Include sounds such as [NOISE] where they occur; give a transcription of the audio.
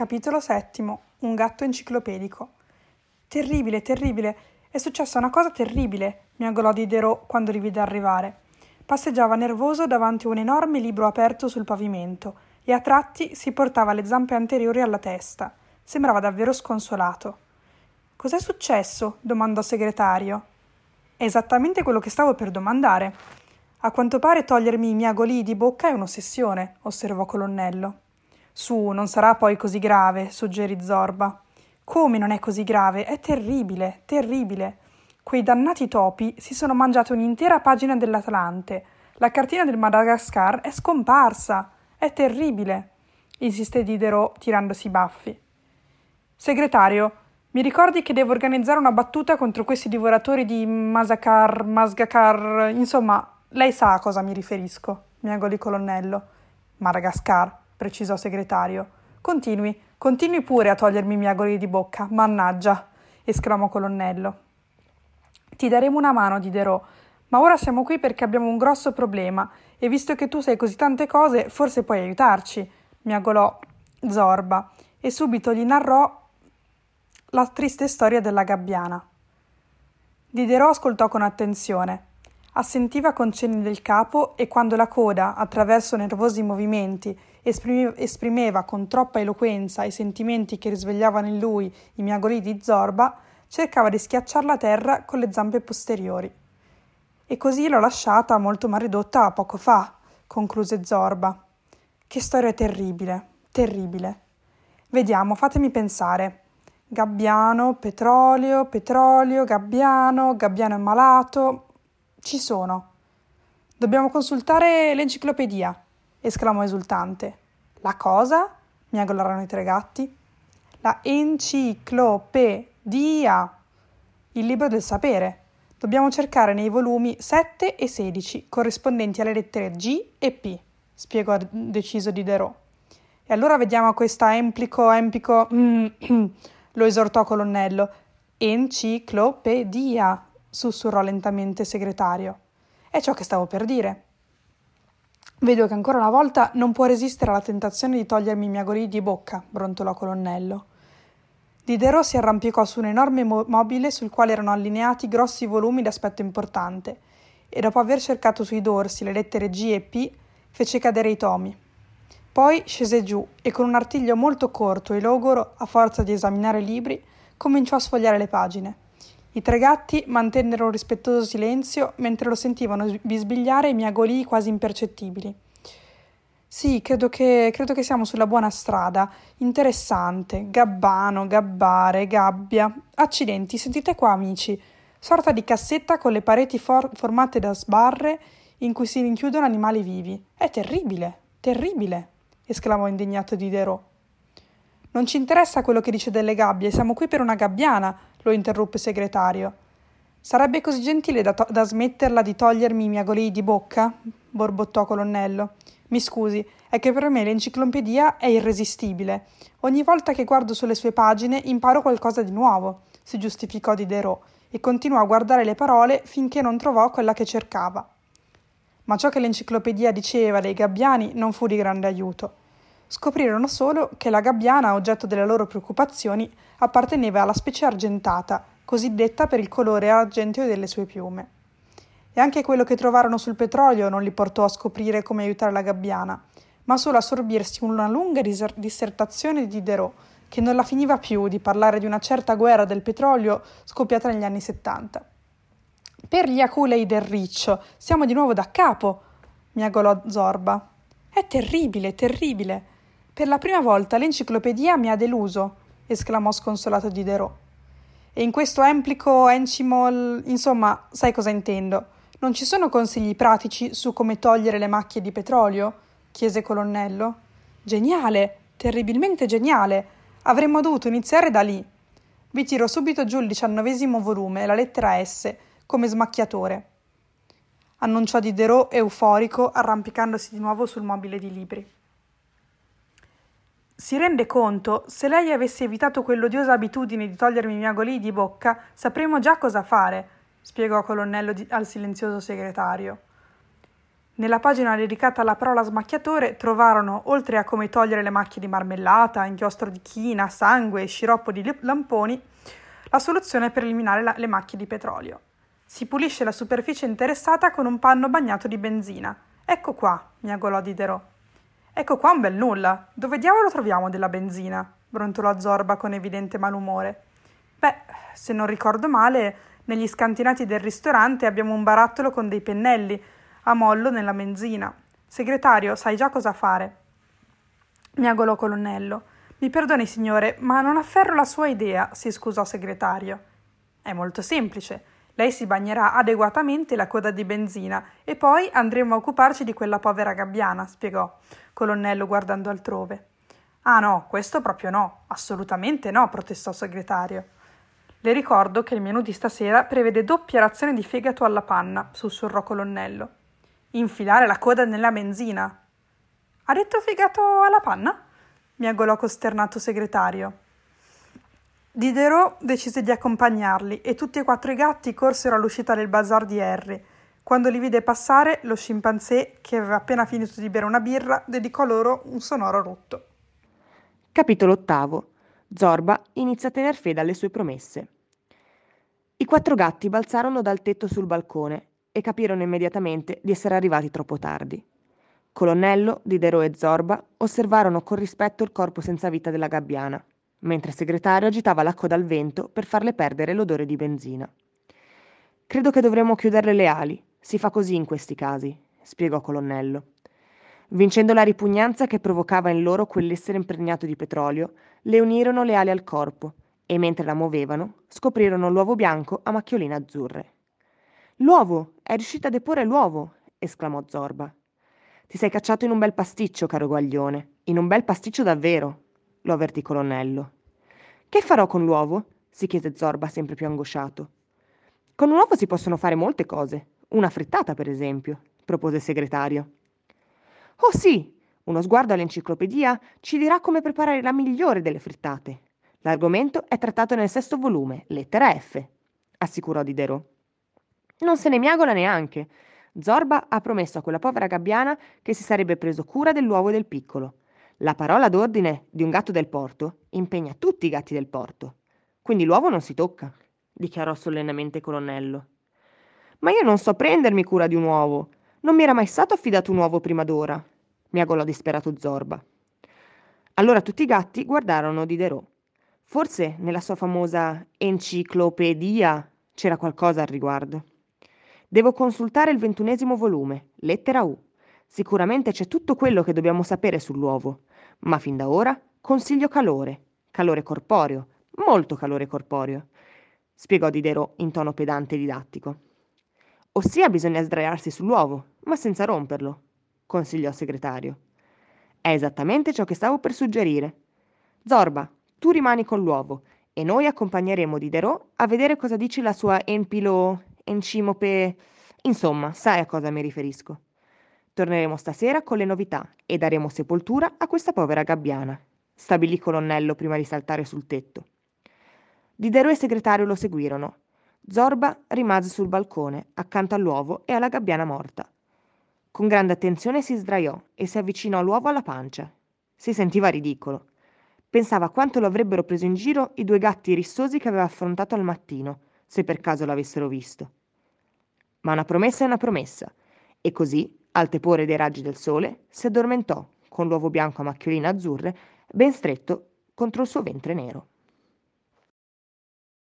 Capitolo settimo. Un gatto enciclopedico. Terribile, terribile. È successa una cosa terribile, miagolò Diderot quando li vide arrivare. Passeggiava nervoso davanti a un enorme libro aperto sul pavimento e a tratti si portava le zampe anteriori alla testa. Sembrava davvero sconsolato. Cos'è successo? domandò segretario. È esattamente quello che stavo per domandare. A quanto pare togliermi i miagolii di bocca è un'ossessione, osservò Colonnello. Su, non sarà poi così grave, suggerì Zorba. Come non è così grave? È terribile, terribile. Quei dannati topi si sono mangiati un'intera pagina dell'Atlante. La cartina del Madagascar è scomparsa. È terribile, insisté Diderot tirandosi i baffi. Segretario, mi ricordi che devo organizzare una battuta contro questi divoratori di Masacar, Masgacar, insomma, lei sa a cosa mi riferisco, miagò il colonnello. Madagascar precisò segretario. Continui, continui pure a togliermi i miagoli di bocca, mannaggia, esclamò colonnello. Ti daremo una mano, Diderot, ma ora siamo qui perché abbiamo un grosso problema e visto che tu sai così tante cose, forse puoi aiutarci, miagolò Zorba e subito gli narrò la triste storia della gabbiana. Diderot ascoltò con attenzione. Assentiva con cenni del capo e quando la coda, attraverso nervosi movimenti, esprimeva con troppa eloquenza i sentimenti che risvegliavano in lui i miagoli di Zorba, cercava di schiacciar la terra con le zampe posteriori. E così l'ho lasciata molto malridotta poco fa, concluse Zorba. Che storia terribile, terribile. Vediamo, fatemi pensare. Gabbiano, petrolio, petrolio, gabbiano, gabbiano è malato, ci sono. Dobbiamo consultare l'enciclopedia, esclamò esultante. La cosa? miagolarono i tre gatti. La enciclopedia. Il libro del sapere. Dobbiamo cercare nei volumi 7 e 16, corrispondenti alle lettere G e P, spiegò deciso Diderot. E allora vediamo questa emplico, empico, [CLEARS THROAT] lo esortò colonnello. Enciclopedia, sussurrò lentamente il segretario. È ciò che stavo per dire. Vedo che ancora una volta non può resistere alla tentazione di togliermi i miagolii di bocca, brontolò colonnello. Diderot si arrampicò su un enorme mo- mobile sul quale erano allineati grossi volumi d'aspetto importante e dopo aver cercato sui dorsi le lettere G e P fece cadere i tomi. Poi scese giù e con un artiglio molto corto e logoro, a forza di esaminare i libri, cominciò a sfogliare le pagine. I tre gatti mantennero un rispettoso silenzio mentre lo sentivano bisbigliare i miagolii quasi impercettibili. Sì, credo che, credo che siamo sulla buona strada. Interessante. Gabbano, gabbare, gabbia. Accidenti, sentite qua, amici. Sorta di cassetta con le pareti for- formate da sbarre in cui si rinchiudono animali vivi. È terribile, terribile, esclamò indignato Diderot. Non ci interessa quello che dice delle gabbie, siamo qui per una gabbiana, lo interruppe il segretario. Sarebbe così gentile da, to- da smetterla di togliermi i miagolii di bocca? borbottò colonnello. Mi scusi, è che per me l'enciclopedia è irresistibile. Ogni volta che guardo sulle sue pagine imparo qualcosa di nuovo, si giustificò Diderot e continuò a guardare le parole finché non trovò quella che cercava. Ma ciò che l'enciclopedia diceva dei gabbiani non fu di grande aiuto scoprirono solo che la gabbiana, oggetto delle loro preoccupazioni, apparteneva alla specie argentata, cosiddetta per il colore argenteo delle sue piume. E anche quello che trovarono sul petrolio non li portò a scoprire come aiutare la gabbiana, ma solo a sorbirsi una lunga dissertazione di Diderot, che non la finiva più di parlare di una certa guerra del petrolio scoppiata negli anni Settanta. Per gli aculei del riccio, siamo di nuovo da capo, miagolò Zorba. È terribile, terribile. Per la prima volta l'enciclopedia mi ha deluso, esclamò sconsolato Diderot. E in questo emplico encimol, insomma, sai cosa intendo. Non ci sono consigli pratici su come togliere le macchie di petrolio? chiese Colonnello. Geniale, terribilmente geniale. Avremmo dovuto iniziare da lì. Vi tiro subito giù il diciannovesimo volume, la lettera S, come smacchiatore. Annunciò Diderot euforico, arrampicandosi di nuovo sul mobile di libri. Si rende conto, se lei avesse evitato quell'odiosa abitudine di togliermi i miagolii di bocca, sapremmo già cosa fare, spiegò colonnello di- al silenzioso segretario. Nella pagina dedicata alla parola smacchiatore trovarono, oltre a come togliere le macchie di marmellata, inchiostro di china, sangue e sciroppo di lamponi, la soluzione per eliminare la- le macchie di petrolio. Si pulisce la superficie interessata con un panno bagnato di benzina. Ecco qua, miagolò Diderot. Ecco qua un bel nulla. Dove diavolo troviamo della benzina? brontolò Zorba con evidente malumore. Beh, se non ricordo male, negli scantinati del ristorante abbiamo un barattolo con dei pennelli, a mollo nella benzina. Segretario, sai già cosa fare. Miagolò colonnello. Mi perdoni, signore, ma non afferro la sua idea, si scusò segretario. È molto semplice. Lei si bagnerà adeguatamente la coda di benzina e poi andremo a occuparci di quella povera gabbiana, spiegò, colonnello guardando altrove. Ah no, questo proprio no, assolutamente no, protestò il segretario. Le ricordo che il menù di stasera prevede doppia razione di fegato alla panna, sussurrò colonnello. Infilare la coda nella benzina. Ha detto fegato alla panna? miagolò costernato segretario. Diderot decise di accompagnarli e tutti e quattro i gatti corsero all'uscita del bazar di Harry. Quando li vide passare, lo scimpanzé, che aveva appena finito di bere una birra, dedicò loro un sonoro rutto. Capitolo ottavo. Zorba inizia a tener fede alle sue promesse. I quattro gatti balzarono dal tetto sul balcone e capirono immediatamente di essere arrivati troppo tardi. Colonnello, Diderot e Zorba osservarono con rispetto il corpo senza vita della gabbiana, mentre il segretario agitava la coda al vento per farle perdere l'odore di benzina. Credo che dovremmo chiuderle le ali. Si fa così in questi casi, spiegò Colonnello. Vincendo la ripugnanza che provocava in loro quell'essere impregnato di petrolio, le unirono le ali al corpo e mentre la muovevano scoprirono l'uovo bianco a macchioline azzurre. L'uovo! È riuscita a deporre l'uovo! esclamò Zorba. Ti sei cacciato in un bel pasticcio, caro guaglione, in un bel pasticcio davvero, lo avvertì Colonnello. Che farò con l'uovo? si chiese Zorba, sempre più angosciato. Con un uovo si possono fare molte cose. Una frittata, per esempio, propose il segretario. Oh sì! Uno sguardo all'enciclopedia ci dirà come preparare la migliore delle frittate. L'argomento è trattato nel sesto volume, lettera F, assicurò Diderot. Non se ne miagola neanche. Zorba ha promesso a quella povera gabbiana che si sarebbe preso cura dell'uovo del piccolo. La parola d'ordine di un gatto del porto impegna tutti i gatti del porto. Quindi l'uovo non si tocca, dichiarò solennemente colonnello. Ma io non so prendermi cura di un uovo. Non mi era mai stato affidato un uovo prima d'ora, miagolò disperato Zorba. Allora tutti i gatti guardarono Diderot. Forse nella sua famosa enciclopedia c'era qualcosa al riguardo. Devo consultare il ventunesimo volume, lettera U. Sicuramente c'è tutto quello che dobbiamo sapere sull'uovo, ma fin da ora consiglio calore, calore corporeo, molto calore corporeo, spiegò Diderot in tono pedante e didattico. Ossia bisogna sdraiarsi sull'uovo, ma senza romperlo, consigliò il segretario. È esattamente ciò che stavo per suggerire. Zorba, tu rimani con l'uovo e noi accompagneremo Diderot a vedere cosa dice la sua empilo encimope. Insomma, sai a cosa mi riferisco. Torneremo stasera con le novità e daremo sepoltura a questa povera gabbiana, stabilì colonnello prima di saltare sul tetto. Diderot e il segretario lo seguirono. Zorba rimase sul balcone, accanto all'uovo e alla gabbiana morta. Con grande attenzione si sdraiò e si avvicinò all'uovo alla pancia. Si sentiva ridicolo. Pensava quanto lo avrebbero preso in giro i due gatti rissosi che aveva affrontato al mattino, se per caso l'avessero visto. Ma una promessa è una promessa, e così, al tepore dei raggi del sole, si addormentò, con l'uovo bianco a macchioline azzurre, ben stretto contro il suo ventre nero.